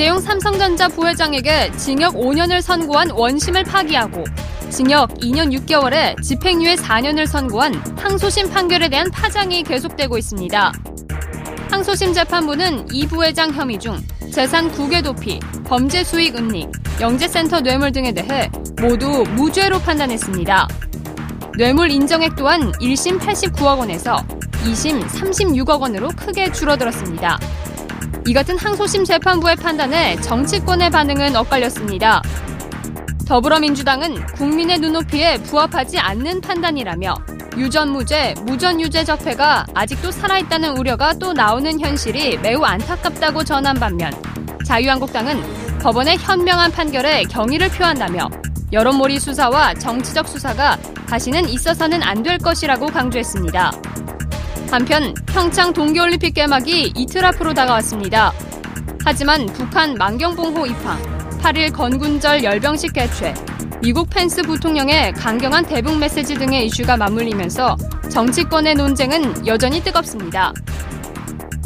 이재용 삼성전자 부회장에게 징역 5년을 선고한 원심을 파기하고 징역 2년 6개월에 집행유예 4년을 선고한 항소심 판결에 대한 파장이 계속되고 있습니다. 항소심 재판부는 이 부회장 혐의 중 재산 국외 도피, 범죄 수익 은닉, 영재센터 뇌물 등에 대해 모두 무죄로 판단했습니다. 뇌물 인정액 또한 1심 89억 원에서 2심 36억 원으로 크게 줄어들었습니다. 이 같은 항소심 재판부의 판단에 정치권의 반응은 엇갈렸습니다. 더불어민주당은 국민의 눈높이에 부합하지 않는 판단이라며 유전무죄, 무전유죄 적폐가 아직도 살아있다는 우려가 또 나오는 현실이 매우 안타깝다고 전한 반면 자유한국당은 법원의 현명한 판결에 경의를 표한다며 여론몰이 수사와 정치적 수사가 다시는 있어서는 안 될 것이라고 강조했습니다. 한편 평창 동계올림픽 개막이 이틀 앞으로 다가왔습니다. 하지만 북한 만경봉호 입항, 8일 건군절 열병식 개최, 미국 펜스 부통령의 강경한 대북 메시지 등의 이슈가 맞물리면서 정치권의 논쟁은 여전히 뜨겁습니다.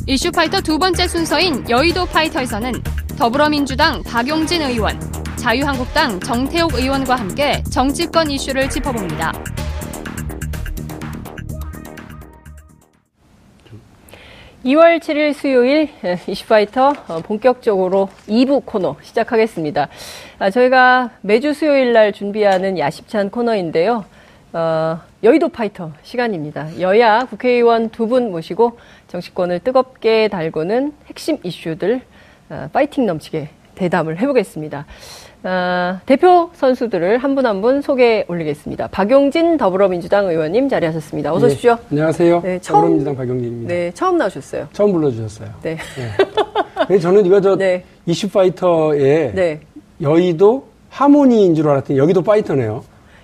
이슈 파이터 두 번째 순서인 여의도 파이터에서는 더불어민주당 박용진 의원, 자유한국당 정태옥 의원과 함께 정치권 이슈를 짚어봅니다. (2월 7일) 수요일 이슈파이터 어, 본격적으로 2부 코너 시작하겠습니다. 아, 저희가 매주 수요일 날 준비하는 야심찬 코너인데요. 어, 여의도 파이터 시간입니다. 여야 국회의원 두 분 모시고 정치권을 뜨겁게 달구는 핵심 이슈들 어, 파이팅 넘치게 대담을 해보겠습니다. 어, 대표 선수들을 한 분한분 소개해 올리겠습니다. 박용진 더불어민주당 의원님 자리하셨습니다. 어서 오십시오. 네, 안녕하세요. 네, 처음, 더불어민주당 박용진입니다. 네, 처음 나오셨어요. 처음 불러주셨어요. 네. 네. 저는 이거 저 네. 이슈파이터의 네. 여의도 하모니인 줄 알았더니 여기도 파이터네요.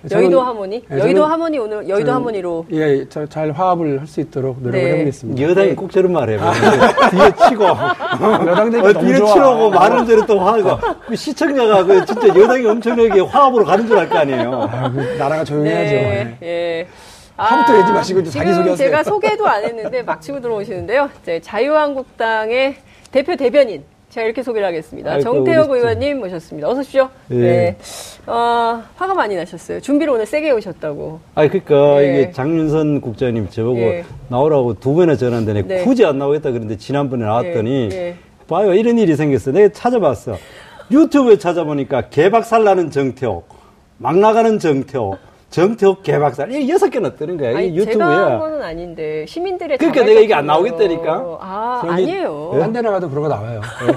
여의도 하모니? 네, 여의도 하모니 오늘 여의도 저는, 하모니로. 예, 저, 잘 화합을 할 수 있도록 노력을 네. 해보겠습니다. 여당이 네. 꼭 저런 말 해요. 뒤에 치고. 여당들이 어, 뒤에 치고 많은 대로 또 화가. 그 시청자가 그 진짜 여당이 엄청나게 화합으로 가는 줄 알 거 아니에요. 아, 그 나라가 조용해야죠. 네. 예. 화부터 내지 마시고 자기소개하세요. 제가 소개도 안 했는데 막 치고 들어오시는데요. 이제 자유한국당의 대표 대변인 제가 이렇게 소개를 하겠습니다. 아이고, 정태혁 의원님 모셨습니다. 어서 오십시오. 예. 네. 어, 화가 많이 나셨어요. 준비를 오늘 세게 오셨다고. 아, 그러니까 예. 이게 장윤선 국장님 저보고 예. 나오라고 두 번이나 전화했는데 네. 굳이 안 나오겠다 그랬는데 지난번에 나왔더니 예. 예. 봐요 이런 일이 생겼어. 내가 찾아봤어. 유튜브에 찾아보니까 개박살 나는 정태혁, 막 나가는 정태혁. 정태욱 개박살 이 여섯 개나 뜨는 거야. 아니, 유튜브에. 제가 한 거는 아닌데 시민들의 그러니까 내가 이게 안 나오겠다니까. 아 아니에요. 딴 데 나가도 그런 거 나와요. 네.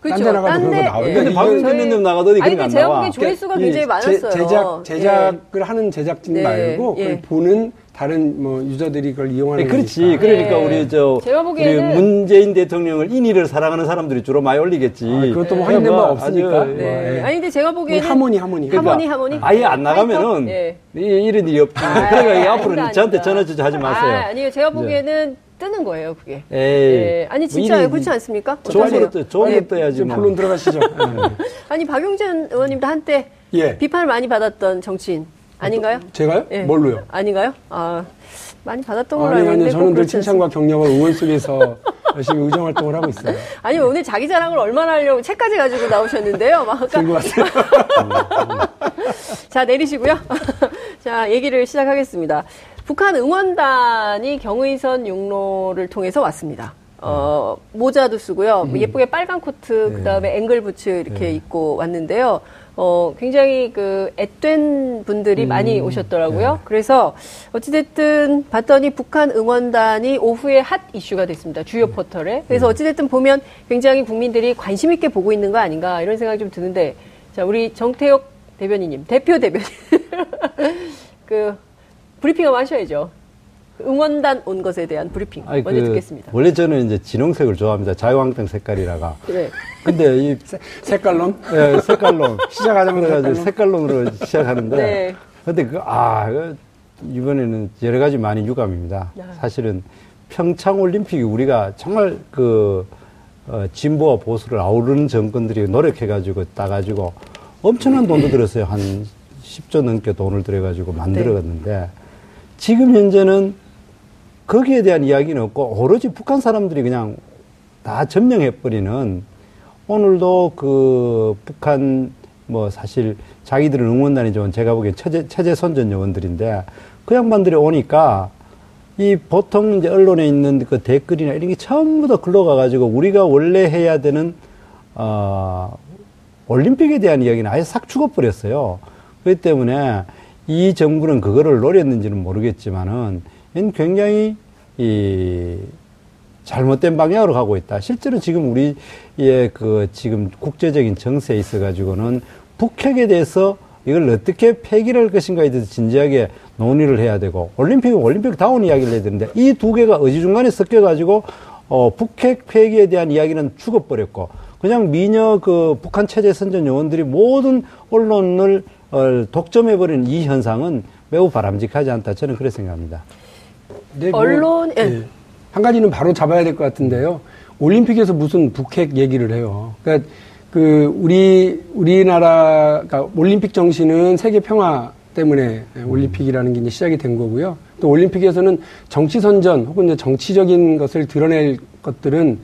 그렇죠. 딴데 나가도 그런 거 나와요. 예. 근데 박은근님 나가도 어디 그런 거안 나와. 제가 보기엔 조회수가 굉장히 많았어요. 제작 제작을 예. 하는 제작진 네. 말고 예. 보는 다른 뭐 유저들이 그걸 이용하는 네, 그렇지. 거니까. 그러니까 네. 우리 저 제가 보기에는 우리 문재인 대통령을 인의를 사랑하는 사람들이 주로 많이 올리겠지. 아, 그것도 뭐 확인된 바 없으니까. 네. 네. 아니 근데 제가 보기에는 하모니 하모니. 그러니까 하모니 하모니. 아예 안 나가면은 네. 이런 일이 없지. 아, 그러니까 앞으로 아니다, 저한테 전화 주지 하지 마세요. 아, 아니요. 제가 보기에는 뜨는 거예요, 그게. 에이. 네. 아니 진짜요, 그렇지 않습니까? 좋은 거 떠, 좋은 거 떠야지. 뭐. 본론 들어가시죠. 아니 박용진 의원님도 한때 예. 비판을 많이 받았던 정치인 아닌가요? 제가요? 예. 뭘로요? 아닌가요? 아. 많이 받았던 걸로 알고 있는데 저는 늘 칭찬과 격려와 응원 속에서 열심히 의정 활동을 하고 있어요. 아니 오늘 자기 자랑을 얼마나 하려고 책까지 가지고 나오셨는데요. 막 아까. 자 내리시고요. 자 얘기를 시작하겠습니다. 북한 응원단이 경의선 육로를 통해서 왔습니다. 어, 모자도 쓰고요. 음. 예쁘게 빨간 코트, 네. 그 다음에 앵글 부츠 이렇게 네. 입고 왔는데요. 어, 굉장히 그 앳된 분들이 음. 많이 오셨더라고요. 네. 그래서 어찌됐든 봤더니 북한 응원단이 오후에 핫 이슈가 됐습니다. 주요 네. 포털에. 그래서 네. 어찌됐든 보면 굉장히 국민들이 관심 있게 보고 있는 거 아닌가 이런 생각이 좀 드는데 자, 우리 정태혁 대변인님, 대표 대변인. 그, 브리핑 한번 하셔야죠. 응원단 온 것에 대한 브리핑 아니, 먼저 그, 듣겠습니다. 원래 저는 이제 진홍색을 좋아합니다. 자유한국당 색깔이라가. 그래. 근데 이 색깔론? 예, 색깔론. 시작하자마자 색깔론 으로 시작하는데. 네. 근데 그, 아, 그 이번에는 여러 가지 많이 유감입니다. 야. 사실은 평창 올림픽이 우리가 정말 그, 어, 진보와 보수를 아우르는 정권들이 노력해가지고 따가지고 엄청난 돈도 들었어요. 한 10조 넘게 돈을 들여가지고 만들어갔는데 네. 지금 현재는 거기에 대한 이야기는 없고 오로지 북한 사람들이 그냥 다 점령해버리는 오늘도 그 북한 뭐 사실 자기들은 응원단이지만 제가 보기엔 체제, 체제 선전 요원들인데 그 양반들이 오니까 이 보통 이제 언론에 있는 그 댓글이나 이런 게 전부 다 글러가가지고 우리가 원래 해야 되는 어, 올림픽에 대한 이야기는 아예 싹 죽어버렸어요. 그렇기 때문에 이 정부는 그거를 노렸는지는 모르겠지만은 굉장히 이 잘못된 방향으로 가고 있다. 실제로 지금 우리의 그 지금 국제적인 정세에 있어 가지고는 북핵에 대해서 이걸 어떻게 폐기를 할 것인가에 대해서 진지하게 논의를 해야 되고 올림픽은 올림픽 다운 이야기를 해야 되는데 이 두 개가 어지중간에 섞여 가지고 어 북핵 폐기에 대한 이야기는 죽어버렸고 그냥 미녀 그 북한 체제 선전 요원들이 모든 언론을 어, 독점해버린 이 현상은 매우 바람직하지 않다. 저는 그렇게 생각합니다. 네, 뭐, 언론, 예. 네. 한 가지는 바로 잡아야 될 것 같은데요. 올림픽에서 무슨 북핵 얘기를 해요. 그러니까 그 우리 우리나라가 그러니까 올림픽 정신은 세계 평화 때문에 올림픽이라는 게 이제 시작이 된 거고요. 또 올림픽에서는 정치 선전 혹은 이제 정치적인 것을 드러낼 것들은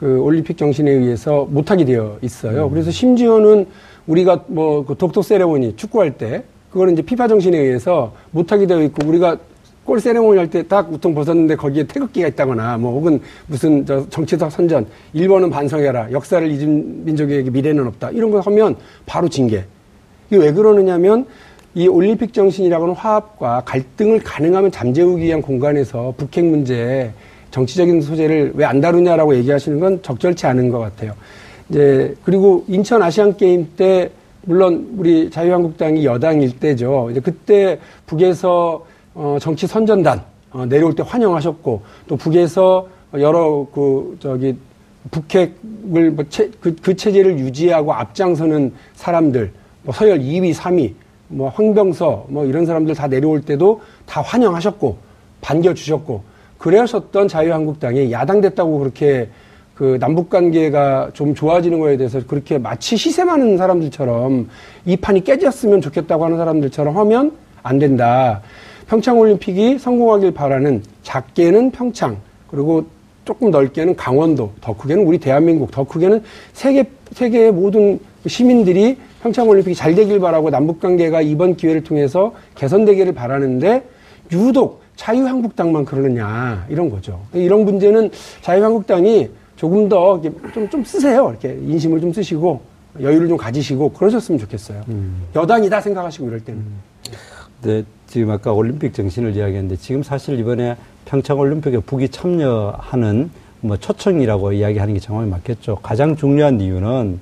그 올림픽 정신에 의해서 못하게 되어 있어요. 음. 그래서 심지어는 우리가 뭐 그 독도 세레모니 축구할 때 그거는 이제 피파 정신에 의해서 못하게 되어 있고 우리가 골 세레모니 할 때 딱 우통 벗었는데 거기에 태극기가 있다거나 뭐 혹은 무슨 저 정치적 선전 일본은 반성해라 역사를 잊은 민족에게 미래는 없다 이런 거 하면 바로 징계 이게 왜 그러느냐면 이 올림픽 정신이라고는 화합과 갈등을 가능하면 잠재우기 위한 공간에서 북핵 문제 정치적인 소재를 왜 안 다루냐라고 얘기하시는 건 적절치 않은 것 같아요. 이제 그리고 인천 아시안 게임 때 물론 우리 자유한국당이 여당일 때죠. 이제 그때 북에서 어, 정치 선전단 어, 내려올 때 환영하셨고 또 북에서 여러 그 저기 북핵을 뭐 체, 그, 그 체제를 유지하고 앞장서는 사람들 뭐 서열 2위, 3위, 뭐 황병서 뭐 이런 사람들 다 내려올 때도 다 환영하셨고 반겨주셨고 그러셨던 자유한국당이 야당 됐다고 그렇게 그 남북 관계가 좀 좋아지는 거에 대해서 그렇게 마치 시샘하는 사람들처럼 이 판이 깨졌으면 좋겠다고 하는 사람들처럼 하면 안 된다. 평창 올림픽이 성공하길 바라는 작게는 평창 그리고 조금 넓게는 강원도, 더 크게는 우리 대한민국, 더 크게는 세계 세계의 모든 시민들이 평창 올림픽이 잘 되길 바라고 남북 관계가 이번 기회를 통해서 개선되기를 바라는데 유독 자유한국당만 그러느냐 이런 거죠. 이런 문제는 자유한국당이 조금 더 좀 좀 쓰세요. 이렇게 인심을 좀 쓰시고 여유를 좀 가지시고 그러셨으면 좋겠어요. 음. 여당이다 생각하시고 이럴 때는. 음. 네, 지금 아까 올림픽 정신을 이야기했는데 지금 사실 이번에 평창 올림픽에 북이 참여하는 뭐 초청이라고 이야기하는 게 정확히 맞겠죠. 가장 중요한 이유는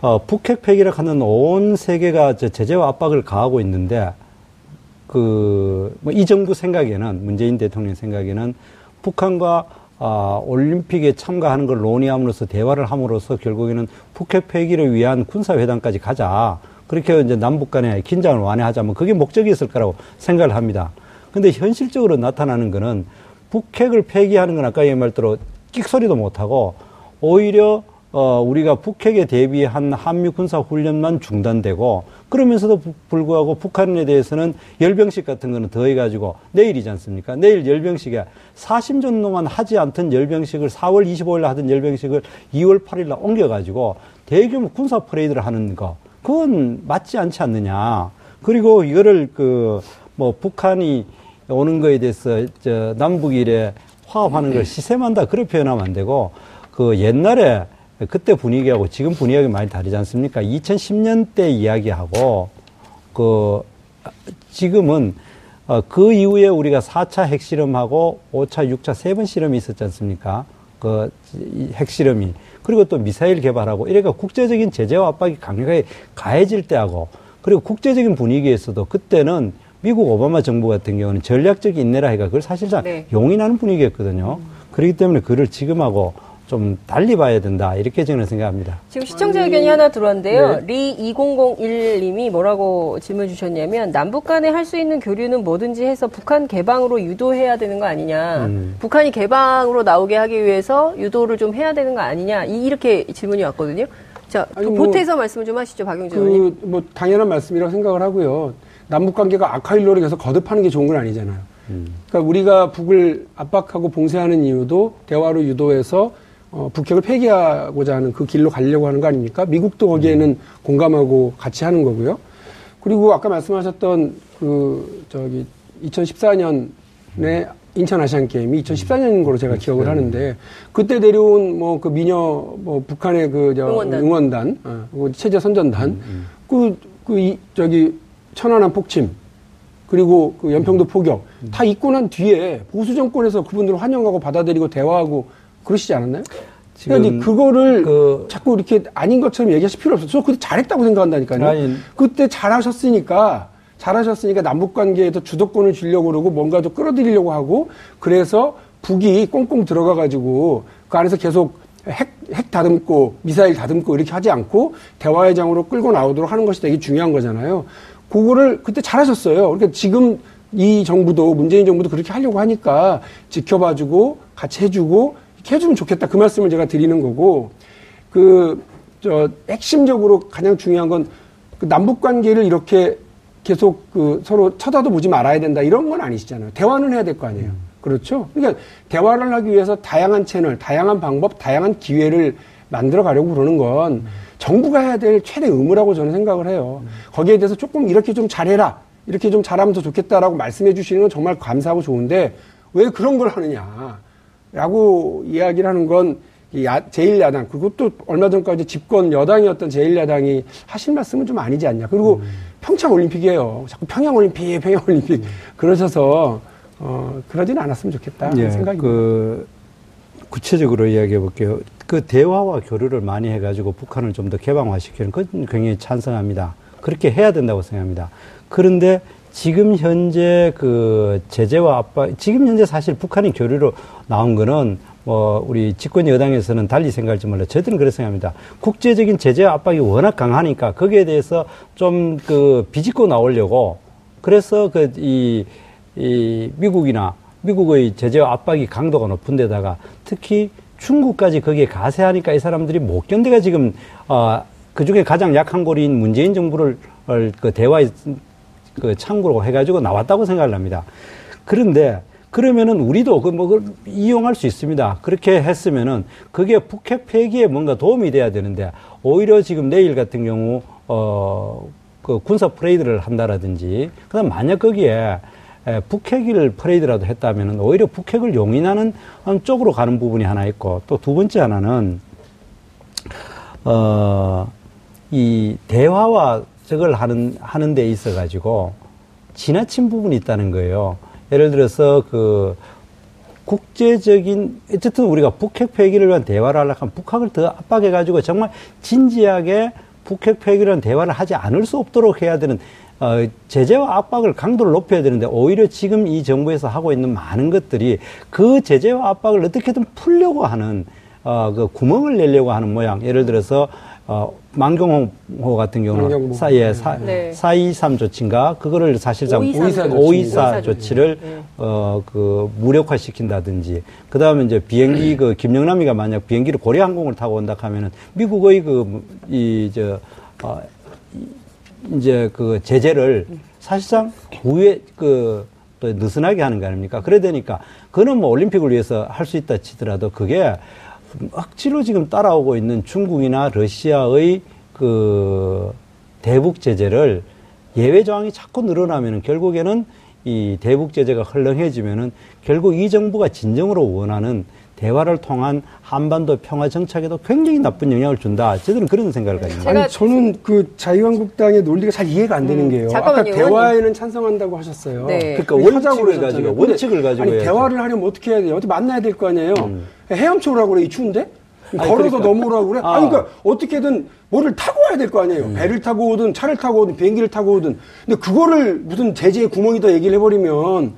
어, 북핵 폐기를 하는 온 세계가 제재와 압박을 가하고 있는데 그 뭐 이 정부 생각에는 문재인 대통령 생각에는 북한과 아, 올림픽에 참가하는 걸 논의함으로써 대화를 함으로써 결국에는 북핵 폐기를 위한 군사회담까지 가자. 그렇게 이제 남북 간의 긴장을 완화하자면 그게 목적이었을 거라고 생각을 합니다. 근데 현실적으로 나타나는 거는 북핵을 폐기하는 건 아까 얘기한 말대로 끽소리도 못하고 오히려 어, 우리가 북핵에 대비한 한미 군사 훈련만 중단되고 그러면서도 부, 불구하고 북한에 대해서는 열병식 같은 거는 더해가지고 내일이지 않습니까? 내일 열병식에 40년 동안 하지 않던 열병식을 4월 25일 하던 열병식을 2월 8일 날 옮겨가지고 대규모 군사 퍼레이드를 하는 거 그건 맞지 않지 않느냐. 그리고 이거를 그 뭐 북한이 오는 거에 대해서 저 남북일에 화합하는 걸 시샘한다 그렇게 표현하면 안 되고 그 옛날에 그때 분위기하고 지금 분위기가 많이 다르지 않습니까? 2010년 대 이야기하고 그 지금은 어, 그 이후에 우리가 4차 핵실험하고 5차, 6차 세 번 실험이 있었지 않습니까? 그 핵실험이. 그리고 또 미사일 개발하고 이래가 국제적인 제재와 압박이 강력하게 가해질 때하고 그리고 국제적인 분위기에서도 그때는 미국 오바마 정부 같은 경우는 전략적 인내라 해가 그걸 사실상 네. 용인하는 분위기였거든요. 음. 그렇기 때문에 그를 지금하고 좀 달리 봐야 된다 이렇게 저는 생각합니다. 지금 시청자 의견이 하나 들어왔는데요. 네. 리 2001님이 뭐라고 질문 주셨냐면 남북 간에 할 수 있는 교류는 뭐든지 해서 북한 개방으로 유도해야 되는 거 아니냐. 음. 북한이 개방으로 나오게 하기 위해서 유도를 좀 해야 되는 거 아니냐. 이렇게 질문이 왔거든요. 자, 아니, 뭐, 보태서 말씀을 좀 하시죠, 박영준 그, 의원님. 뭐 당연한 말씀이라고 생각을 하고요. 남북 관계가 악화일로를 계속 거듭하는 게 좋은 건 아니잖아요. 음. 그러니까 우리가 북을 압박하고 봉쇄하는 이유도 대화로 유도해서 어, 북핵을 폐기하고자 하는 그 길로 가려고 하는 거 아닙니까? 미국도 거기에는 공감하고 같이 하는 거고요. 그리고 아까 말씀하셨던 그 저기 2014년에 인천 아시안 게임이 2014년인 거로 제가 기억을 하는데 그때 내려온 뭐 그 미녀 뭐 북한의 그 저 응원단, 응원단 어, 체제 선전단 그그 음, 음. 그 이, 저기 천안함 폭침 그리고 그 연평도 포격 음. 다 있고 난 뒤에 보수 정권에서 그분들을 환영하고 받아들이고 대화하고 그러시지 않았나요? 지금 그거를 그 자꾸 이렇게 아닌 것처럼 얘기하실 필요 없어요. 저 그때 잘했다고 생각한다니까요. 아니, 그때 잘하셨으니까 잘하셨으니까 남북 관계에서 주도권을 주려고 그러고 뭔가 좀 끌어들이려고 하고 그래서 북이 꽁꽁 들어가 가지고 그 안에서 계속 핵, 핵 다듬고 미사일 다듬고 이렇게 하지 않고 대화의 장으로 끌고 나오도록 하는 것이 되게 중요한 거잖아요. 그거를 그때 잘하셨어요. 그러니까 지금 이 정부도 문재인 정부도 그렇게 하려고 하니까 지켜봐주고 같이 해주고 이렇게 해주면 좋겠다 그 말씀을 제가 드리는 거고 그 저 핵심적으로 가장 중요한 건 그 남북 관계를 이렇게 계속 그 서로 쳐다도 보지 말아야 된다 이런 건 아니시잖아요. 대화는 해야 될 거 아니에요. 그렇죠? 그러니까 대화를 하기 위해서 다양한 채널, 다양한 방법, 다양한 기회를 만들어 가려고 그러는 건 정부가 해야 될 최대 의무라고 저는 생각을 해요. 거기에 대해서 조금 이렇게 좀 잘해라. 이렇게 좀 잘하면 더 좋겠다라고 말씀해 주시는 건 정말 감사하고 좋은데 왜 그런 걸 하느냐. 라고 이야기를 하는 건 제1야당, 그것도 얼마 전까지 집권 여당이었던 제1야당이 하신 말씀은 좀 아니지 않냐. 그리고 음. 평창 올림픽이에요. 자꾸 평양 올림픽, 평양 올림픽. 음. 그러셔서 어, 그러진 않았으면 좋겠다 예, 생각이. 그 구체적으로 이야기해 볼게요. 그 대화와 교류를 많이 해가지고 북한을 좀 더 개방화시키는 건 굉장히 찬성합니다. 그렇게 해야 된다고 생각합니다. 그런데 지금 현재 그 제재와 압박, 지금 현재 사실 북한이 교류로 나온 거는 뭐 우리 집권 여당에서는 달리 생각할지 몰라. 저희들은 그렇게 생각합니다. 국제적인 제재 압박이 워낙 강하니까 거기에 대해서 좀 그 비집고 나오려고 그래서 그 이 이 미국이나 미국의 제재 압박이 강도가 높은 데다가 특히 중국까지 거기에 가세하니까 이 사람들이 못 견디가 지금 어, 그 중에 가장 약한 고리인 문재인 정부를 그 대화의 그 창구로 해가지고 나왔다고 생각을 합니다. 그런데 그러면은 우리도 그뭐 이용할 수 있습니다. 그렇게 했으면은 그게 북핵 폐기에 뭔가 도움이 돼야 되는데 오히려 지금 내일 같은 경우 어그 군사 프레이드를 한다라든지 그다음 만약 거기에 북핵을 프레이드라도 했다면은 오히려 북핵을 용인하는 쪽으로 가는 부분이 하나 있고 또 두 번째 하나는 어 이 대화와 저걸 하는 하는 데 있어 가지고 지나친 부분이 있다는 거예요. 예를 들어서 그 국제적인 어쨌든 우리가 북핵 폐기를 위한 대화를 하려고 하면 북한을 더 압박해 가지고 정말 진지하게 북핵 폐기를 위한 대화를 하지 않을 수 없도록 해야 되는 어, 제재와 압박을 강도를 높여야 되는데 오히려 지금 이 정부에서 하고 있는 많은 것들이 그 제재와 압박을 어떻게든 풀려고 하는 어, 그 구멍을 내려고 하는 모양. 예를 들어서 어, 만경호 같은 경우는 사이에 사, 네. 423 조치인가? 그거를 사실상 524, 524 조치를 네. 어, 그 무력화 시킨다든지. 그 다음에 이제 비행기 그 김영남이가 만약 비행기를 고려 항공을 타고 온다 하면은 미국의 그이저 어, 이제 그 제재를 사실상 후에 그또 느슨하게 하는 거 아닙니까? 그래 되니까 그는 뭐 올림픽을 위해서 할 수 있다 치더라도 그게 억지로 지금 따라오고 있는 중국이나 러시아의 그 대북 제재를 예외 조항이 자꾸 늘어나면은 결국에는 이 대북 제재가 헐렁해지면은 결국 이 정부가 진정으로 원하는 대화를 통한 한반도 평화 정착에도 굉장히 나쁜 영향을 준다. 저들은 그런 생각을 가집니다. 아니, 저는 그 자유한국당의 논리가 잘 이해가 안 되는 음, 게요. 아까 대화에는 찬성한다고 하셨어요. 네. 그러니까 원칙을 가지고 원칙을 가지고 아니, 대화를 하려면 어떻게 해야 돼요? 어떻게 만나야 될 거 아니에요. 음. 헤엄쳐오라고 그래 이 추운데? 걸어서 그러니까. 넘어오라고 그래? 아. 아니, 그러니까 어떻게든 뭐를 타고 와야 될 거 아니에요. 음. 배를 타고 오든 차를 타고 오든 비행기를 타고 오든. 근데 그거를 무슨 제재의 구멍이다 얘기를 해버리면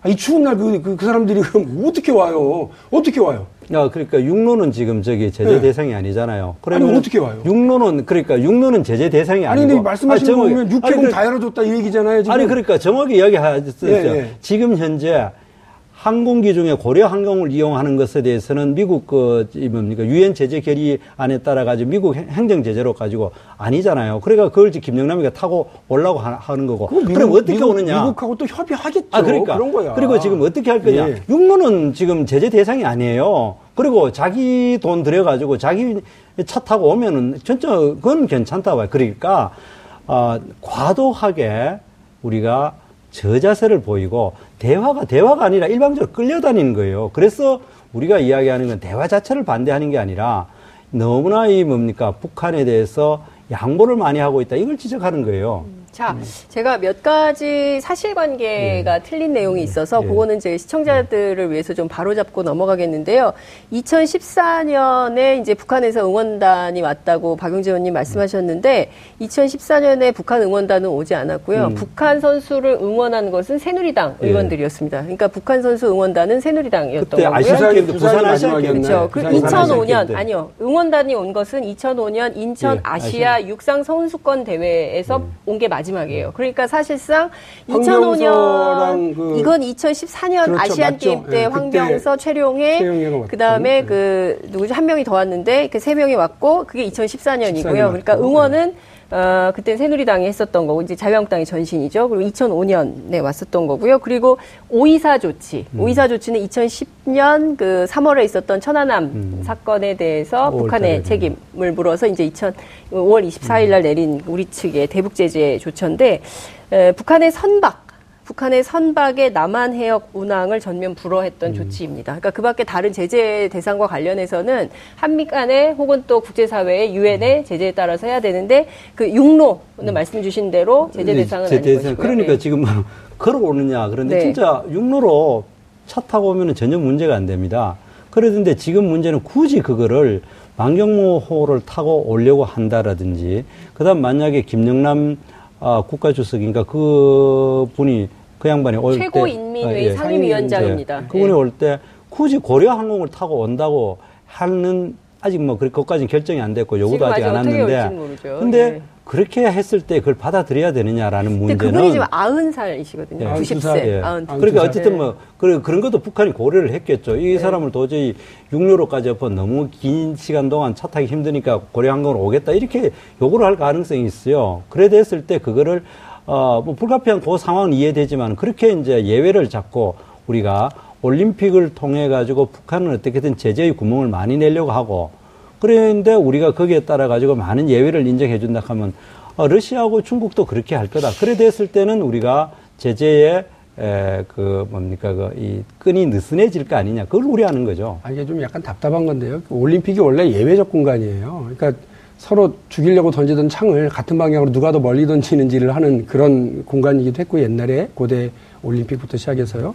아, 이 추운 날 그, 그, 그 사람들이 그럼 어떻게 와요? 어떻게 와요? 야, 그러니까 육로는 지금 저기 제재 네. 대상이 아니잖아요. 그러면 아니, 어떻게 와요? 육로는 그러니까 육로는 제재 대상이 아니고. 아니, 근데 말씀하신 거 보면 육해공 다 열어줬다 이 얘기잖아요. 지금. 아니, 그러니까 정확히 이야기하셨죠. 네, 네. 지금 현재 항공기 중에 고려 항공을 이용하는 것에 대해서는 미국 그 뭡니까 유엔 제재 결의안에 따라 가지고 미국 행정 제재로 가지고 아니잖아요. 그러니까 그걸 김영남이가 타고 올라고 하는 거고. 미국, 그럼 어떻게 미국, 오느냐? 미국하고 또 협의하겠죠. 아 그러니까 그런 거야. 그리고 지금 어떻게 할 거냐? 예. 육로는 지금 제재 대상이 아니에요. 그리고 자기 돈 들여가지고 자기 차 타고 오면은 진짜 그건 괜찮다 봐요. 그러니까 어, 과도하게 우리가 저자세를 보이고 대화가 대화가 아니라 일방적으로 끌려다니는 거예요. 그래서 우리가 이야기하는 건 대화 자체를 반대하는 게 아니라 너무나 이 뭡니까 북한에 대해서 양보를 많이 하고 있다 이걸 지적하는 거예요. 자, 음. 제가 몇 가지 사실관계가 예. 틀린 내용이 있어서 예. 그거는 제 시청자들을 위해서 좀 바로잡고 넘어가겠는데요. 2014년에 이제 북한에서 응원단이 왔다고 박용재 의원님 말씀하셨는데 2014년에 북한 응원단은 오지 않았고요. 음. 북한 선수를 응원한 것은 새누리당 예. 의원들이었습니다. 그러니까 북한 선수 응원단은 새누리당이었던 거고요. 아시안 부산 아시안 그렇죠. 그 2005년 아니요. 응원단이 온 것은 2005년 인천 예. 아시아 육상 선수권 대회에서 음. 온게 맞습니다. 마지막이에요. 그러니까 사실상 2005년 그 이건 2014년 그렇죠, 아시안 게임 때 네, 황병서, 최룡해, 그다음에 네. 그 누구죠 한 명이 더 왔는데 그 세 명이 왔고 그게 2014년이고요. 그러니까 응원은 어, 그때 새누리당이 했었던 거고, 이제 자유한국당이 전신이죠. 그리고 2005년에 왔었던 거고요. 그리고 오이사 조치. 음. 오이사 조치는 2010년 그 3월에 있었던 천안함 음. 사건에 대해서 북한의 책임을 물어서 이제 2000, 5월 24일 날 내린 우리 측의 대북 제재 조처인데, 에, 북한의 선박, 북한의 선박의 남한 해역 운항을 전면 불허했던 음. 조치입니다. 그러니까 그밖에 다른 제재 대상과 관련해서는 한미 간에 혹은 또 국제사회의 유엔의 음. 제재에 따라서 해야 되는데 그 육로는 음. 말씀 주신 대로 제재 대상은 아닌 것이고요. 그러니까 네. 지금 걸어오느냐 그런데 네. 진짜 육로로 차 타고 오면 전혀 문제가 안 됩니다. 그러던데 지금 문제는 굳이 그거를 망경모호를 타고 오려고 한다라든지 그다음 만약에 김영남 아, 국가주석인가 그 분이 그 양반이 올 때. 최고인민회의 아, 예. 상임위원장입니다. 예. 그분이 예. 올때 굳이 고려항공을 타고 온다고 하는 아직 뭐 그것까지는 결정이 안 됐고 요구도 아직 안 왔는데. 근데 예. 그렇게 했을 때 그걸 받아들여야 되느냐라는 문제는. 그분이 지금 아흔 살이시거든요. 예. 90세. 예. 아흔 그러니까 어쨌든 뭐 그런 그런 것도 북한이 고려를 했겠죠. 이 네. 사람을 도저히 육로로까지 엎어 너무 긴 시간 동안 차 타기 힘드니까 고려항공으로 오겠다 이렇게 요구를 할 가능성이 있어요. 그래 됐을 때 그거를 어, 뭐 불가피한 그 상황은 이해되지만 그렇게 이제 예외를 잡고 우리가 올림픽을 통해 가지고 북한은 어떻게든 제재의 구멍을 많이 내려고 하고 그런데 우리가 거기에 따라 가지고 많은 예외를 인정해 준다 하면 어, 러시아하고 중국도 그렇게 할 거다. 그래 됐을 때는 우리가 제재에 에, 그 뭡니까 그 이 끈이 느슨해질 거 아니냐 그걸 우려하는 거죠. 아 이게 좀 약간 답답한 건데요. 올림픽이 원래 예외적 공간이에요. 그러니까 서로 죽이려고 던지던 창을 같은 방향으로 누가 더 멀리 던지는지를 하는 그런 공간이기도 했고 옛날에 고대 올림픽부터 시작해서요.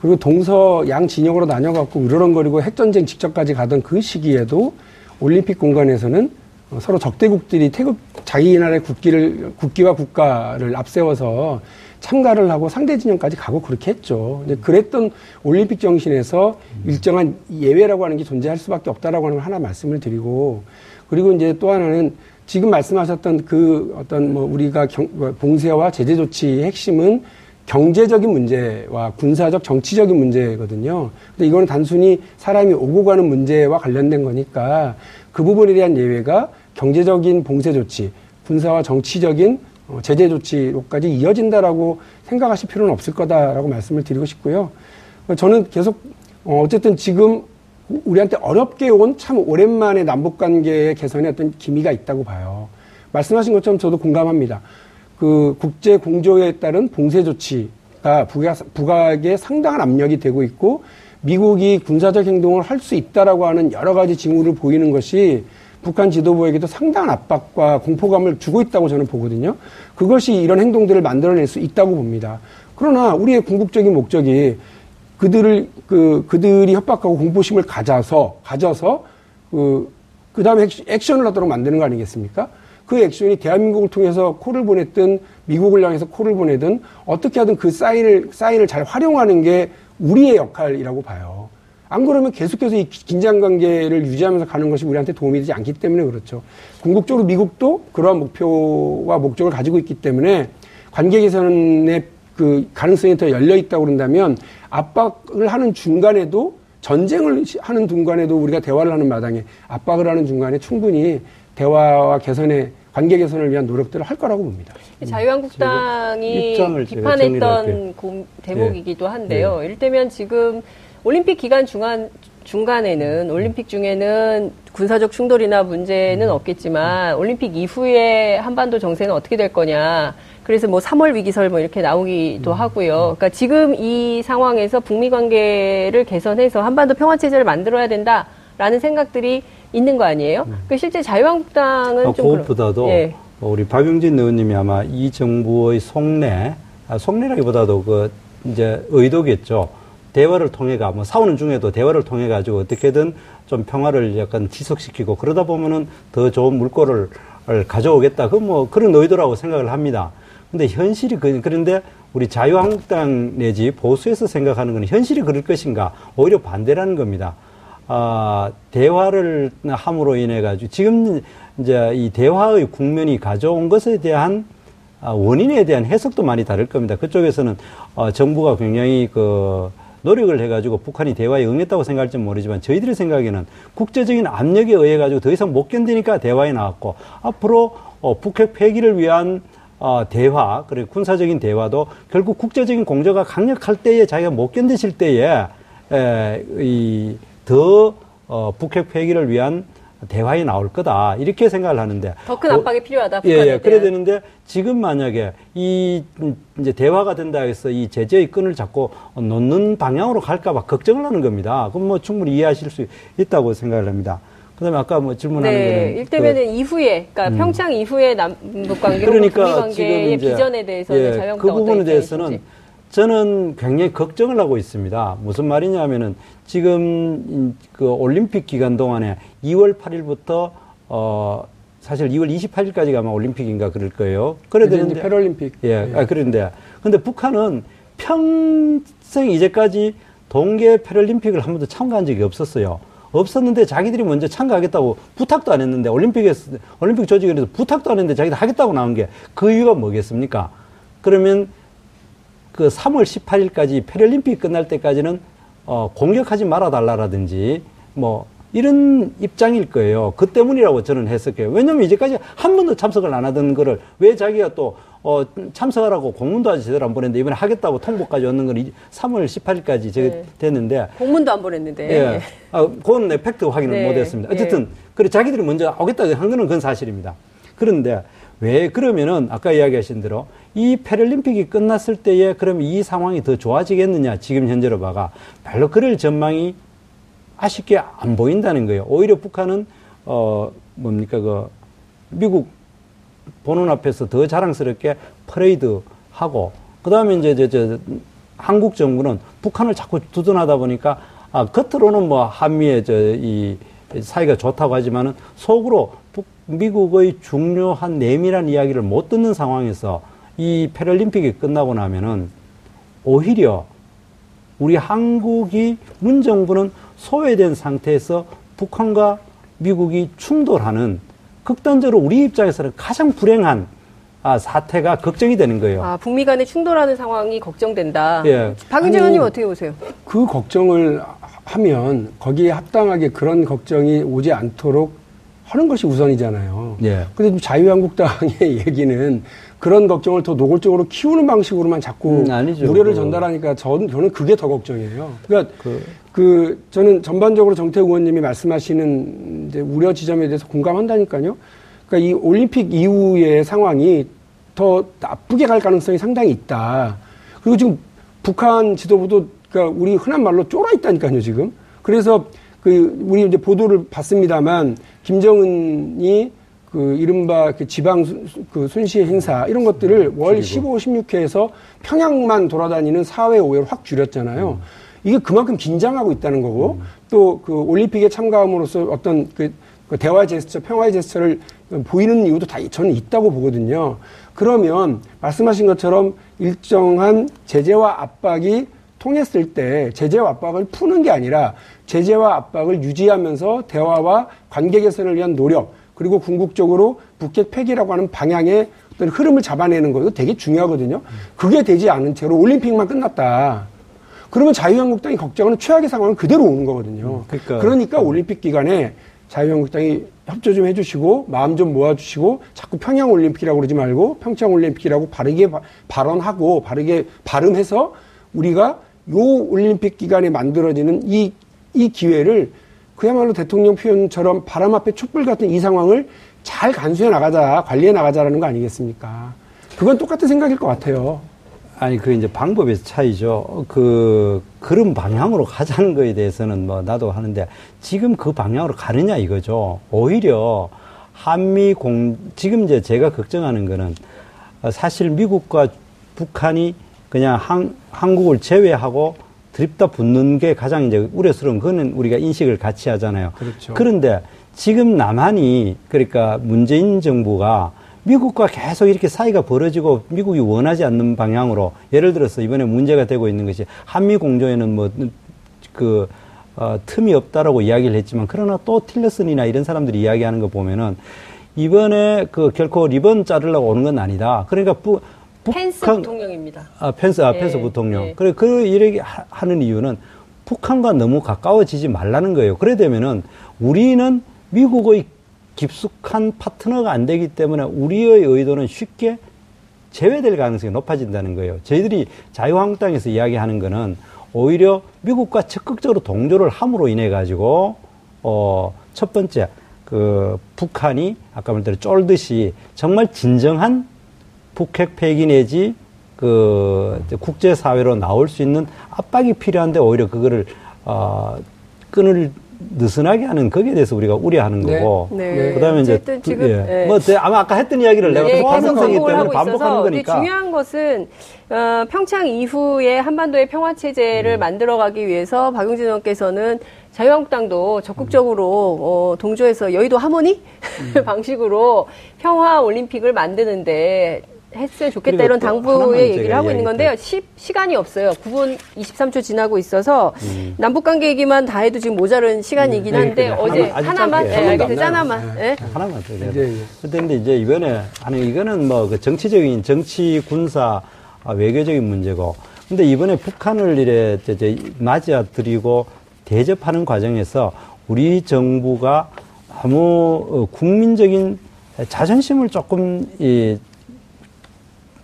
그리고 동서 양 진영으로 나뉘어갖고 으르렁거리고 핵전쟁 직전까지 가던 그 시기에도 올림픽 공간에서는 서로 적대국들이 태극 자기 나라의 국기를 국기와 국가를 앞세워서 참가를 하고 상대 진영까지 가고 그렇게 했죠. 근데 그랬던 올림픽 정신에서 일정한 예외라고 하는 게 존재할 수밖에 없다라고 하는 걸 하나 말씀을 드리고 그리고 이제 또 하나는 지금 말씀하셨던 그 어떤 뭐 우리가 경, 뭐 봉쇄와 제재 조치의 핵심은 경제적인 문제와 군사적 정치적인 문제거든요. 근데 이거는 단순히 사람이 오고 가는 문제와 관련된 거니까 그 부분에 대한 예외가 경제적인 봉쇄 조치, 군사와 정치적인 어, 제재 조치로까지 이어진다라고 생각하실 필요는 없을 거다라고 말씀을 드리고 싶고요. 저는 계속 어, 어쨌든 지금 우리한테 어렵게 온 참 오랜만에 남북 관계의 개선에 어떤 기미가 있다고 봐요. 말씀하신 것처럼 저도 공감합니다. 그 국제 공조에 따른 봉쇄 조치가 북악, 북악에 상당한 압력이 되고 있고 미국이 군사적 행동을 할 수 있다라고 하는 여러 가지 징후를 보이는 것이 북한 지도부에게도 상당한 압박과 공포감을 주고 있다고 저는 보거든요. 그것이 이런 행동들을 만들어낼 수 있다고 봅니다. 그러나 우리의 궁극적인 목적이 그들을 그 그들이 협박하고 공포심을 가져서 가져서 그 그다음에 액션을 하도록 만드는 거 아니겠습니까? 그 액션이 대한민국을 통해서 코를 보냈든 미국을 향해서 코를 보내든 어떻게 하든 그 사인을 사인을 잘 활용하는 게 우리의 역할이라고 봐요. 안 그러면 계속해서 이 긴장 관계를 유지하면서 가는 것이 우리한테 도움이 되지 않기 때문에 그렇죠. 궁극적으로 미국도 그러한 목표와 목적을 가지고 있기 때문에 관계 개선의 그 가능성이 더 열려 있다고 그런다면 압박을 하는 중간에도 전쟁을 하는 중간에도 우리가 대화를 하는 마당에 압박을 하는 중간에 충분히 대화와 개선의 관계 개선을 위한 노력들을 할 거라고 봅니다. 자유한국당이 비판했던 대목이기도 예. 한데요. 예. 이를테면 지금 올림픽 기간 중간 중간에는 올림픽 중에는 군사적 충돌이나 문제는 없겠지만 올림픽 이후에 한반도 정세는 어떻게 될 거냐. 그래서 뭐 3월 위기설 뭐 이렇게 나오기도 하고요. 그러니까 지금 이 상황에서 북미 관계를 개선해서 한반도 평화 체제를 만들어야 된다라는 생각들이 있는 거 아니에요? 그 실제 자유한국당은 아, 좀 그것보다도 그런, 예. 우리 박용진 의원님이 아마 이 정부의 속내, 아, 속내라기보다도 그 이제 의도겠죠. 대화를 통해가 뭐 싸우는 중에도 대화를 통해 가지고 어떻게든 좀 평화를 약간 지속시키고 그러다 보면은 더 좋은 물꼬를 가져오겠다. 그 뭐 그런 의도라고 생각을 합니다. 근데 현실이 그, 그런데 우리 자유한국당 내지 보수에서 생각하는 건 현실이 그럴 것인가 오히려 반대라는 겁니다. 아, 대화를 함으로 인해 가지고 지금 이제 이 대화의 국면이 가져온 것에 대한 아, 원인에 대한 해석도 많이 다를 겁니다. 그쪽에서는 어, 정부가 굉장히 그 노력을 해가지고 북한이 대화에 응했다고 생각할지 모르지만 저희들의 생각에는 국제적인 압력에 의해 가지고 더 이상 못 견디니까 대화에 나왔고 앞으로 어, 북핵 폐기를 위한 어, 대화 그리고 군사적인 대화도 결국 국제적인 공조가 강력할 때에 자기가 못 견디실 때에 에, 이더 어, 북핵 폐기를 위한 대화에 나올 거다 이렇게 생각을 하는데 더 큰 압박이 어, 필요하다. 예, 예, 그래야 되는데 지금 만약에 이 이제 대화가 된다 해서 이 제재의 끈을 잡고 놓는 방향으로 갈까봐 걱정을 하는 겁니다. 그럼 뭐 충분히 이해하실 수 있다고 생각을 합니다. 그다음에 아까 뭐 질문하는 네, 거는 일대면은 그, 이후에, 그러니까 음. 평창 이후에 남북 관계, 그러니까 관계의 비전에 대해서는 예, 자유한국당 그 부분에 대해서는 저는 굉장히 걱정을 하고 있습니다. 무슨 말이냐면은 지금 그 올림픽 기간 동안에 2월 8일부터 어 사실 2월 28일까지가 아마 올림픽인가 그럴 거예요. 그래야 되는데 패럴림픽. 예. 네. 아 그런데 근데 북한은 평생 이제까지 동계 패럴림픽을 한 번도 참가한 적이 없었어요. 없었는데 자기들이 먼저 참가하겠다고 부탁도 안 했는데 올림픽에서 올림픽 조직에서 부탁도 안 했는데 자기들 하겠다고 나온 게 그 이유가 뭐겠습니까? 그러면 그 3월 18일까지 패럴림픽 끝날 때까지는 어, 공격하지 말아 달라라든지 뭐 이런 입장일 거예요. 그 때문이라고 저는 해석해요. 왜냐면 이제까지 한 번도 참석을 안 하던 거를 왜 자기가 또 어, 참석하라고 공문도 아직 제대로 안 보냈는데 이번에 하겠다고 통보까지 왔는 건 3월 18일까지 네. 됐는데 공문도 안 보냈는데 예. 아, 그건 팩트 확인을 네. 못 했습니다. 어쨌든 네. 그래 자기들이 먼저 오겠다고 한 거는 그건 사실입니다. 그런데 왜 그러면은 아까 이야기하신 대로 이 패럴림픽이 끝났을 때에 그럼 이 상황이 더 좋아지겠느냐 지금 현재로 봐가 별로 그럴 전망이 아쉽게 안 보인다는 거예요. 오히려 북한은 어 뭡니까 그 미국 보는 앞에서 더 자랑스럽게 퍼레이드 하고 그다음에 이제 저, 저 한국 정부는 북한을 자꾸 두둔하다 보니까 아 겉으로는 뭐 한미의 저 이 사이가 좋다고 하지만은 속으로 북, 미국의 중요한 내밀한 이야기를 못 듣는 상황에서 이 패럴림픽이 끝나고 나면은 오히려 우리 한국이 문 정부는 소외된 상태에서 북한과 미국이 충돌하는 극단적으로 우리 입장에서는 가장 불행한 아, 사태가 걱정이 되는 거예요. 아, 북미 간에 충돌하는 상황이 걱정된다. 예. 박윤재 의원님 어떻게 보세요? 그 걱정을 하면 거기에 합당하게 그런 걱정이 오지 않도록 하는 것이 우선이잖아요. 예. 근데 자유한국당의 얘기는 그런 걱정을 더 노골적으로 키우는 방식으로만 자꾸 음, 아니죠. 우려를 전달하니까 전, 저는 그게 더 걱정이에요. 그러니까 그, 그 저는 전반적으로 정태우 의원님이 말씀하시는 이제 우려 지점에 대해서 공감한다니까요. 그러니까 이 올림픽 이후의 상황이 더 나쁘게 갈 가능성이 상당히 있다. 그리고 지금 북한 지도부도 그러니까 우리 흔한 말로 쫄아 있다니까요, 지금. 그래서 그 우리 이제 보도를 봤습니다만 김정은이 그 이른바 그 지방 그 순시의 행사 이런 것들을 월 15, 16회에서 평양만 돌아다니는 4회, 5회를 확 줄였잖아요. 음. 이게 그만큼 긴장하고 있다는 거고 음. 또그 올림픽에 참가함으로써 어떤 그, 그 대화 제스처, 평화의 제스처를 보이는 이유도 다 저는 있다고 보거든요. 그러면 말씀하신 것처럼 일정한 제재와 압박이 통했을 때 제재와 압박을 푸는 게 아니라 제재와 압박을 유지하면서 대화와 관계 개선을 위한 노력 그리고 궁극적으로 북핵 폐기라고 하는 방향의 어떤 흐름을 잡아내는 거 이거 되게 중요하거든요. 그게 되지 않은 채로 올림픽만 끝났다. 그러면 자유한국당이 걱정하는 최악의 상황은 그대로 오는 거거든요. 그러니까, 그러니까 올림픽 기간에 자유한국당이 협조 좀 해주시고 마음 좀 모아주시고 자꾸 평양 올림픽이라고 그러지 말고 평창 올림픽이라고 바르게 바, 발언하고 바르게 발음해서 우리가 요 올림픽 기간에 만들어지는 이, 이 기회를 그야말로 대통령 표현처럼 바람 앞에 촛불 같은 이 상황을 잘 간수해 나가자, 관리해 나가자라는 거 아니겠습니까? 그건 똑같은 생각일 것 같아요. 아니 그 이제 방법의 차이죠. 그 그런 방향으로 가자는 거에 대해서는 뭐 나도 하는데 지금 그 방향으로 가느냐 이거죠. 오히려 한미 공 지금 이제 제가 걱정하는 거는 사실 미국과 북한이 그냥 한, 한국을 제외하고 드립다 붙는 게 가장 이제 우려스러운 거는 우리가 인식을 같이 하잖아요. 그렇죠. 그런데 지금 남한이 그러니까 문재인 정부가 미국과 계속 이렇게 사이가 벌어지고 미국이 원하지 않는 방향으로 예를 들어서 이번에 문제가 되고 있는 것이 한미 공조에는 뭐그 어, 틈이 없다라고 이야기를 했지만 그러나 또 틸러슨이나 이런 사람들이 이야기하는 거 보면은 이번에 그 결코 리본 자르려고 오는 건 아니다. 그러니까 부, 펜스 북한, 부통령입니다. 아 펜스 아 펜스 예, 부통령. 예. 그래 그 이렇게 하는 이유는 북한과 너무 가까워지지 말라는 거예요. 그래 되면은 우리는 미국의 깊숙한 파트너가 안 되기 때문에 우리의 의도는 쉽게 제외될 가능성이 높아진다는 거예요. 저희들이 자유한국당에서 이야기하는 거는 오히려 미국과 적극적으로 동조를 함으로 인해 가지고 어 첫 번째 그 북한이 아까 말대로 쫄듯이 정말 진정한 북핵 폐기 내지 그 국제 사회로 나올 수 있는 압박이 필요한데 오히려 그거를 어 끈을 느슨하게 하는 거기에 대해서 우리가 우려하는 네. 거고 네. 그다음에 이제 지금 예. 네. 뭐 아마 아까 했던 이야기를 내가 네. 반성이기 때문에 반복하는 거니까 중요한 것은 어, 평창 이후에 한반도의 평화 체제를 음. 만들어가기 위해서 박용진 의원께서는 자유한국당도 적극적으로 어, 동조해서 여의도 하모니 음. 방식으로 평화 올림픽을 만드는데 했으면 좋겠다 이런 당부의 얘기를 하고 있는 건데요. 시, 시간이 없어요. 9분 23초 지나고 있어서 음. 남북 관계 얘기만 다 해도 지금 모자른 시간이긴 음. 한데 네, 어제 하나만 네, 알겠어요. 하나만. 네. 네. 하나만 더. 네. 네. 그런데 이제 이번에 아니 이거는 뭐 그 정치적인 정치 군사 아, 외교적인 문제고 근데 이번에 북한을 이래 이제 맞아들이고 대접하는 과정에서 우리 정부가 아무 어, 국민적인 자존심을 조금 이,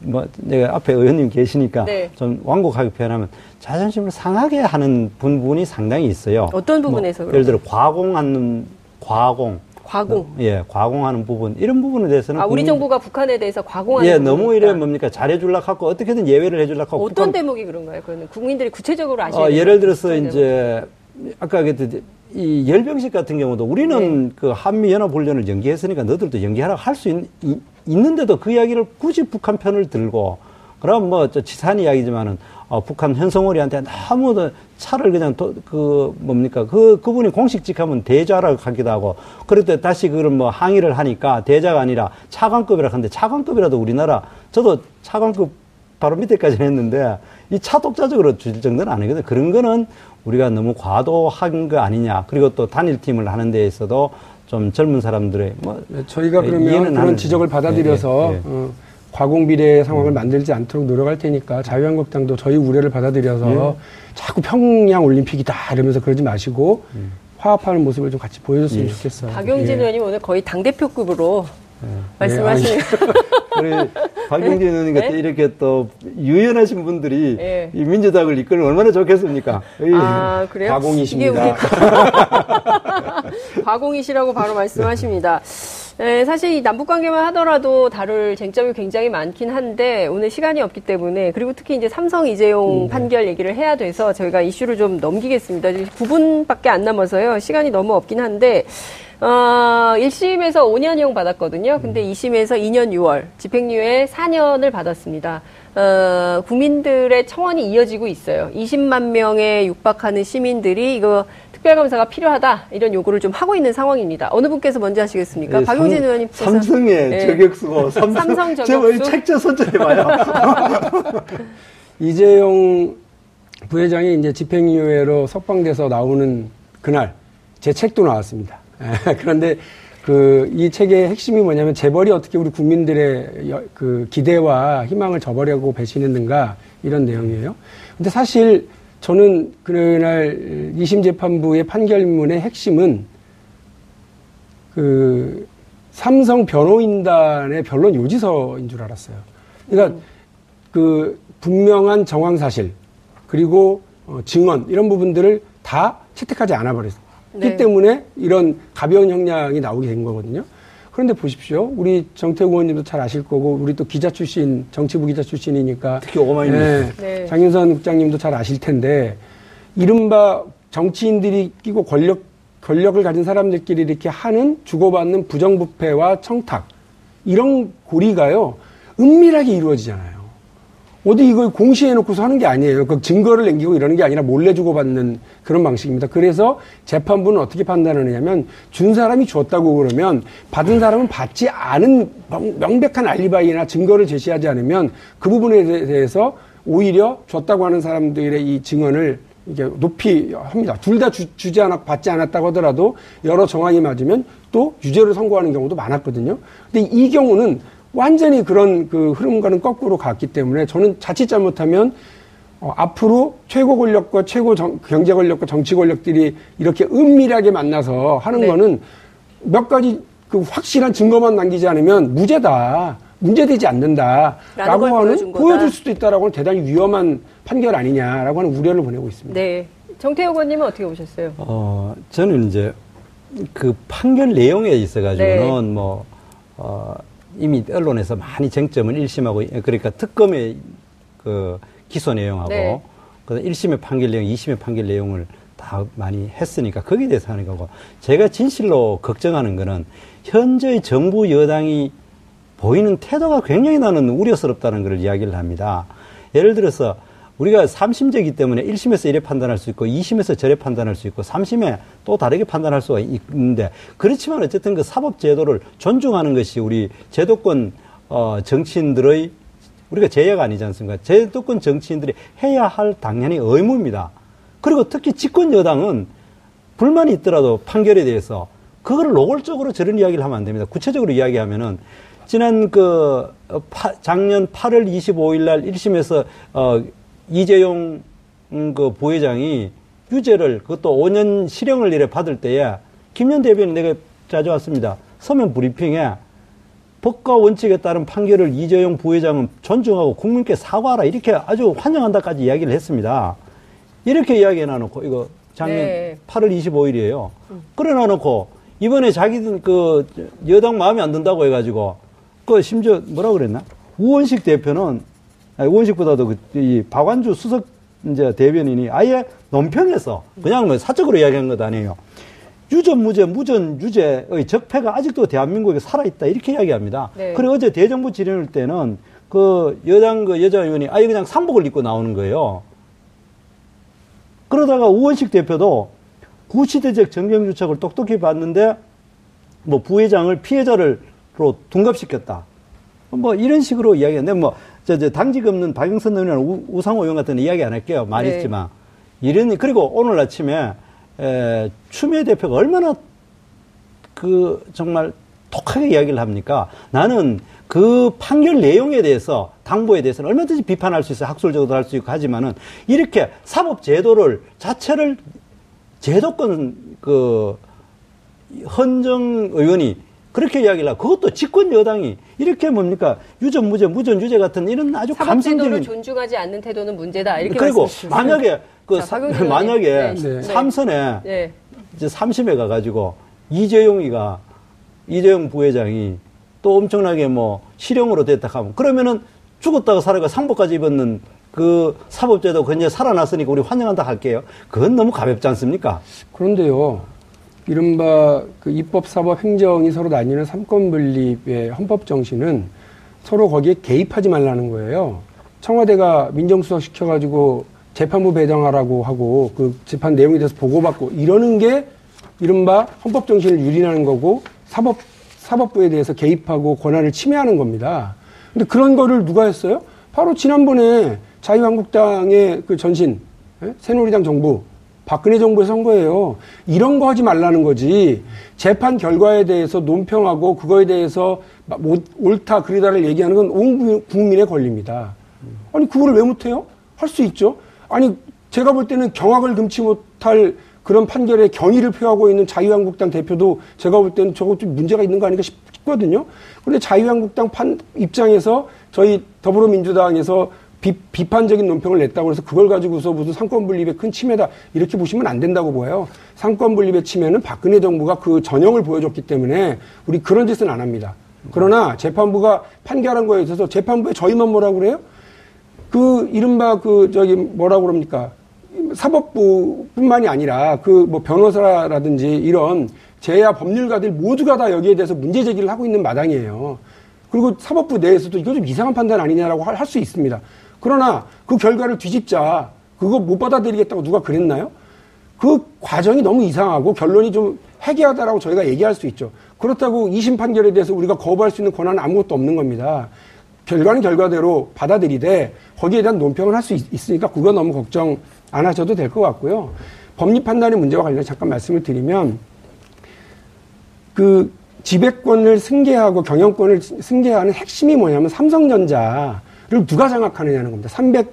뭐 내가 앞에 의원님 계시니까 네. 좀 완곡하게 표현하면 자존심을 상하게 하는 부분이 상당히 있어요. 어떤 뭐 부분에서? 뭐 예를 들어 과공하는 과공. 과공. 예, 과공하는 부분 이런 부분에 대해서는 아, 우리 국민, 정부가 북한에 대해서 과공하는 예, 너무 이래 뭡니까 잘해줄라 하고 어떻게든 예외를 해줄라 하고 어떤 북한, 대목이 그런가요? 그러면 국민들이 구체적으로 아시는 어, 예를 들어서 이제 아까 그랬듯이 이 열병식 같은 경우도 우리는 네. 그 한미 연합 훈련을 연기했으니까 너들도 연기하라 할 수 있는 데도 그 이야기를 굳이 북한 편을 들고 그럼 뭐저 치산 이야기지만은 어, 북한 현성월이한테 너무 차를 그냥 도, 그 뭡니까 그 그분이 공식직하면 대자라고 하기도 하고 그럴 다시 그걸 뭐 항의를 하니까 대자가 아니라 차관급이라 하는데 차관급이라도 우리나라 저도 차관급 바로 밑에까지 했는데 이 차독자적으로 줄 정도는 아니거든. 그런 거는 우리가 너무 과도한 거 아니냐. 그리고 또 단일팀을 하는 데 있어도 좀 젊은 사람들의 뭐 네, 저희가 그러면 그런 지적을 받아들여서 예, 예, 예. 어, 과공 비례 상황을 음. 만들지 않도록 노력할 테니까 자유한국당도 저희 우려를 받아들여서 예. 자꾸 평양 올림픽이다 이러면서 그러지 마시고 음. 화합하는 모습을 좀 같이 보여줬으면 예. 좋겠어요. 박용진 예. 의원님 오늘 거의 당 대표급으로 말씀하시네요. 우리 박용진 의원님 같은 네? 이렇게 또 유연하신 분들이 네. 이 민주당을 이끌면 얼마나 좋겠습니까? 아, 그래요? 과공이십니다. 과공이시라고 바로 말씀하십니다. 네, 사실 이 남북 관계만 하더라도 다룰 쟁점이 굉장히 많긴 한데 오늘 시간이 없기 때문에 그리고 특히 이제 삼성 이재용 음. 판결 얘기를 해야 돼서 저희가 이슈를 좀 넘기겠습니다. 9분밖에 안 남아서요. 시간이 너무 없긴 한데 어, 1심에서 5년형 받았거든요. 근데 2심에서 2년 6월, 집행유예 4년을 받았습니다. 어, 국민들의 청원이 이어지고 있어요. 20만 명에 육박하는 시민들이 이거 특별감사가 필요하다 이런 요구를 좀 하고 있는 상황입니다. 어느 분께서 먼저 하시겠습니까? 네, 박용진 의원님께서 삼성의 네. 저격수고 삼성, 삼성 저격수 책자 선정해 봐요. 이재용 부회장이 이제 집행유예로 석방돼서 나오는 그날 제 책도 나왔습니다. 그런데 그 이 책의 핵심이 뭐냐면 재벌이 어떻게 우리 국민들의 그 기대와 희망을 저버리고 배신했는가 이런 내용이에요. 근데 사실 저는 그날 2심 재판부의 판결문의 핵심은 그 삼성 변호인단의 변론 요지서인 줄 알았어요. 그러니까 그 분명한 정황 사실 그리고 어, 증언 이런 부분들을 다 채택하지 않아 버렸기 네. 때문에 이런 가벼운 형량이 나오게 된 거거든요. 그런데 보십시오. 우리 정태구 의원님도 잘 아실 거고, 우리 또 기자 출신, 정치부 기자 출신이니까. 특히 오마이뉴 네, 네. 장윤선 국장님도 잘 아실 텐데, 이른바 정치인들이 끼고 권력, 권력을 가진 사람들끼리 이렇게 하는 주고받는 부정부패와 청탁. 이런 고리가요, 은밀하게 이루어지잖아요. 어디 이걸 공시해놓고서 하는 게 아니에요. 그 증거를 남기고 이러는 게 아니라 몰래 주고받는 그런 방식입니다. 그래서 재판부는 어떻게 판단하느냐면 준 사람이 줬다고 그러면 받은 사람은 받지 않은 명백한 알리바이나 증거를 제시하지 않으면 그 부분에 대해서 오히려 줬다고 하는 사람들의 이 증언을 이게 높이 합니다. 둘 다 주지 않았, 받지 않았다고 하더라도 여러 정황이 맞으면 또 유죄를 선고하는 경우도 많았거든요. 근데 이 경우는 완전히 그런 그 흐름과는 거꾸로 갔기 때문에 저는 자칫 잘못하면 어, 앞으로 최고 권력과 최고 정, 경제 권력과 정치 권력들이 이렇게 은밀하게 만나서 하는 네. 거는 몇 가지 그 확실한 증거만 남기지 않으면 무죄다. 문제되지 않는다라고 하는 보여줄 수도 있다라고 하는 대단히 위험한 판결 아니냐라고 하는 우려를 보내고 있습니다. 네. 정태호 의원님은 어떻게 보셨어요? 어, 저는 이제 그 판결 내용에 있어가지고는 네. 뭐, 어, 이미 언론에서 많이 쟁점을 1심하고 그러니까 특검의 그 기소 내용하고 네. 그 1심의 판결 내용, 2심의 판결 내용을 다 많이 했으니까 거기에 대해서 하는 거고 제가 진실로 걱정하는 거는 현재 정부 여당이 보이는 태도가 굉장히 나는 우려스럽다는 걸 이야기를 합니다. 예를 들어서 우리가 3심제이기 때문에 1심에서 이래 판단할 수 있고 2심에서 저래 판단할 수 있고 3심에 또 다르게 판단할 수가 있는데 그렇지만 어쨌든 그 사법 제도를 존중하는 것이 우리 제도권 어 정치인들의 우리가 제야가 아니지 않습니까? 제도권 정치인들이 해야 할 당연히 의무입니다. 그리고 특히 집권 여당은 불만이 있더라도 판결에 대해서 그거를 노골적으로 저런 이야기를 하면 안 됩니다. 구체적으로 이야기하면은 지난 그 파, 작년 8월 25일 날 1심에서 어 이재용 음, 그 부회장이 유죄를 그것도 5년 실형을 이래 받을 때에 김현 대변인 내가 찾아왔습니다. 서면 브리핑에 법과 원칙에 따른 판결을 이재용 부회장은 존중하고 국민께 사과하라 이렇게 아주 환영한다까지 이야기를 했습니다. 이렇게 이야기해 놔놓고 이거 작년 네. 8월 25일이에요. 음. 그래 놔놓고 이번에 자기들 그 여당 마음에 안 든다고 해가지고 그 심지어 뭐라 그랬나? 우원식 대표는 원식보다도 그, 이 박완주 수석 이제 대변인이 아예 논평에서 그냥 뭐 사적으로 이야기한 것 아니에요. 유전 무죄, 무전 유죄의 적폐가 아직도 대한민국에 살아있다. 이렇게 이야기합니다. 네. 그리고 어제 대정부 질의할 때는 그 여당 그 여자 의원이 아예 그냥 상복을 입고 나오는 거예요. 그러다가 우원식 대표도 구시대적 정경주착을 똑똑히 봤는데 뭐 부회장을 피해자를로 둔갑시켰다. 뭐 이런 식으로 이야기했는데 뭐 저, 저 당직 없는 박영선 의원, 우상호 의원 같은 이야기 안 할게요. 말했지만 네. 이런 그리고 오늘 아침에 에, 추미애 대표가 얼마나 그 정말 독하게 이야기를 합니까? 나는 그 판결 내용에 대해서 당부에 대해서는 얼마든지 비판할 수 있어요. 학술적으로도 할 수 있고 하지만은 이렇게 사법 제도를 자체를 제도권 그 헌정 의원이 그렇게 이야기를 하고 그것도 집권 여당이 이렇게 뭡니까 유전 무죄 무전 유죄 같은 이런 아주 감성적인 존중하지 않는 태도는 문제다 이렇게 그리고 만약에 그 자, 만약에 네. 삼선에 네. 이제 삼심에 가가지고 이재용이가 이재용 부회장이 또 엄청나게 뭐 실형으로 됐다 하면 그러면은 죽었다가 살아가 상복까지 입었는 그 사법제도 그냥 살아났으니까 우리 환영한다 할게요. 그건 너무 가볍지 않습니까? 그런데요. 이른바 그 입법, 사법, 행정이 서로 나뉘는 삼권 분립의 헌법 정신은 서로 거기에 개입하지 말라는 거예요. 청와대가 민정수석 시켜가지고 재판부 배정하라고 하고 그 재판 내용에 대해서 보고받고 이러는 게 이른바 헌법 정신을 유린하는 거고 사법 사법부에 대해서 개입하고 권한을 침해하는 겁니다. 근데 그런 거를 누가 했어요? 바로 지난번에 자유한국당의 그 전신 예? 새누리당 정부 박근혜 정부의 선거예요. 이런 거 하지 말라는 거지. 재판 결과에 대해서 논평하고 그거에 대해서 옳다 그리다를 얘기하는 건 온 국민의 권리입니다. 아니 그거를 왜 못해요? 할 수 있죠. 아니 제가 볼 때는 경악을 금치 못할 그런 판결에 견의를 표하고 있는 자유한국당 대표도 제가 볼 때는 저거 좀 문제가 있는 거 아닌가 싶거든요. 그런데 자유한국당 판 입장에서 저희 더불어민주당에서 비, 판적인 논평을 냈다고 해서 그걸 가지고서 무슨 상권 분립의 큰 침해다 이렇게 보시면 안 된다고 보여요. 상권 분립의 침해는 박근혜 정부가 그 전형을 보여줬기 때문에 우리 그런 짓은 안 합니다. 그러나 재판부가 판결한 거에 있어서 재판부에 저희만 뭐라고 그래요? 그 이른바 그 저기 뭐라고 그럽니까? 사법부뿐만이 아니라 그 뭐 변호사라든지 이런 제야 법률가들 모두가 다 여기에 대해서 문제 제기를 하고 있는 마당이에요. 그리고 사법부 내에서도 이거 좀 이상한 판단 아니냐라고 할 수 있습니다. 그러나 그 결과를 뒤집자. 그거 못 받아들이겠다고 누가 그랬나요? 그 과정이 너무 이상하고 결론이 좀 해괴하다라고 저희가 얘기할 수 있죠. 그렇다고 2심 판결에 대해서 우리가 거부할 수 있는 권한은 아무것도 없는 겁니다. 결과는 결과대로 받아들이되 거기에 대한 논평을 할 수 있으니까 그거 너무 걱정 안 하셔도 될 것 같고요. 법리 판단의 문제와 관련해 잠깐 말씀을 드리면 그 지배권을 승계하고 경영권을 승계하는 핵심이 뭐냐면 삼성전자 를 누가 장악하느냐는 겁니다. 300,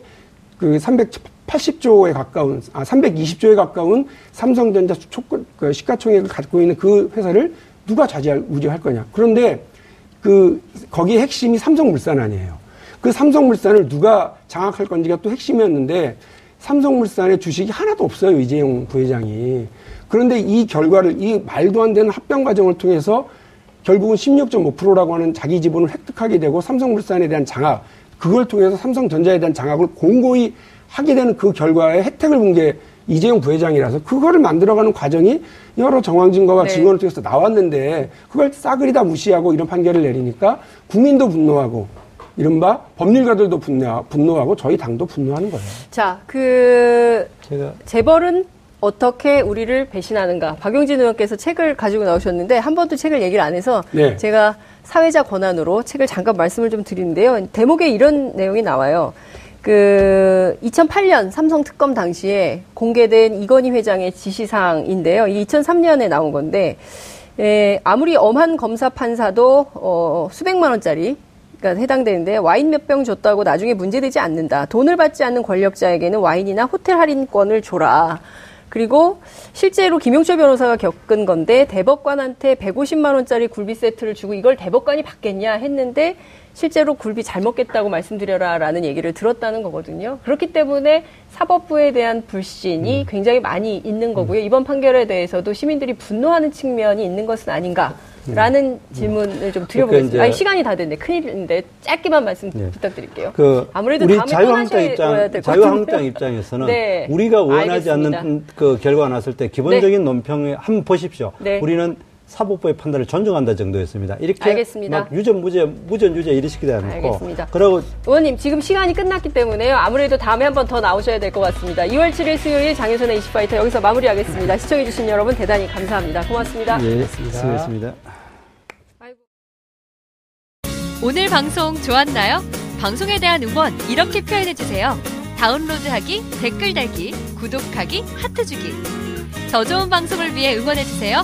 그 380조에 가까운, 아, 320조에 가까운 삼성전자 초권, 그 시가총액을 갖고 있는 그 회사를 누가 좌지할, 우지할 거냐. 그런데 그, 거기에 핵심이 삼성물산 아니에요. 그 삼성물산을 누가 장악할 건지가 또 핵심이었는데 삼성물산의 주식이 하나도 없어요. 이재용 부회장이. 그런데 이 결과를, 이 말도 안 되는 합병 과정을 통해서 결국은 16.5%라고 하는 자기 지분을 획득하게 되고 삼성물산에 대한 장악, 그걸 통해서 삼성전자에 대한 장악을 공고히 하게 되는 그 결과에 혜택을 본 게 이재용 부회장이라서 그거를 만들어가는 과정이 여러 정황 증거와 네. 증언을 통해서 나왔는데 그걸 싸그리 다 무시하고 이런 판결을 내리니까 국민도 분노하고 이른바 법률가들도 분노, 분노하고 저희 당도 분노하는 거예요. 자, 그 제가 재벌은 어떻게 우리를 배신하는가. 박용진 의원께서 책을 가지고 나오셨는데 한 번도 책을 얘기를 안 해서 네. 제가 사회자 권한으로 책을 잠깐 말씀을 좀 드리는데요. 대목에 이런 내용이 나와요. 그 2008년 삼성 특검 당시에 공개된 이건희 회장의 지시사항인데요. 이 2003년에 나온 건데 에, 아무리 엄한 검사 판사도 어, 수백만 원짜리 가 해당되는데 와인 몇 병 줬다고 나중에 문제되지 않는다. 돈을 받지 않는 권력자에게는 와인이나 호텔 할인권을 줘라. 그리고 실제로 김용철 변호사가 겪은 건데 대법관한테 150만 원짜리 굴비 세트를 주고 이걸 대법관이 받겠냐 했는데 실제로 굴비 잘 먹겠다고 말씀드려라 라는 얘기를 들었다는 거거든요. 그렇기 때문에 사법부에 대한 불신이 음. 굉장히 많이 있는 거고요. 이번 판결에 대해서도 시민들이 분노하는 측면이 있는 것은 아닌가 라는 음. 질문을 좀 드려보겠습니다. 그러니까 아니, 시간이 다 됐네. 큰일인데 짧게만 말씀 네. 부탁드릴게요. 그 아무래도 우리 자유한국당 입장, 자유한국당 입장에서는 네. 우리가 원하지 알겠습니다. 않는 그 결과가 났을 때 기본적인 네. 논평에 한번 보십시오. 네. 우리는 사법부의 판단을 존중한다 정도였습니다. 이렇게 알겠습니다. 막 유전 무죄 무전 유죄 이러시기도 않고. 알겠습니다. 그리고 의원님 지금 시간이 끝났기 때문에요. 아무래도 다음에 한 번 더 나오셔야 될 것 같습니다. 2월 7일 수요일 장윤선의 이슈파이터 여기서 마무리하겠습니다. 시청해주신 여러분 대단히 감사합니다. 고맙습니다. 예, 수고하셨습니다. 오늘 방송 좋았나요? 방송에 대한 응원 이렇게 표현해 주세요. 다운로드하기, 댓글 달기, 구독하기, 하트 주기. 더 좋은 방송을 위해 응원해 주세요.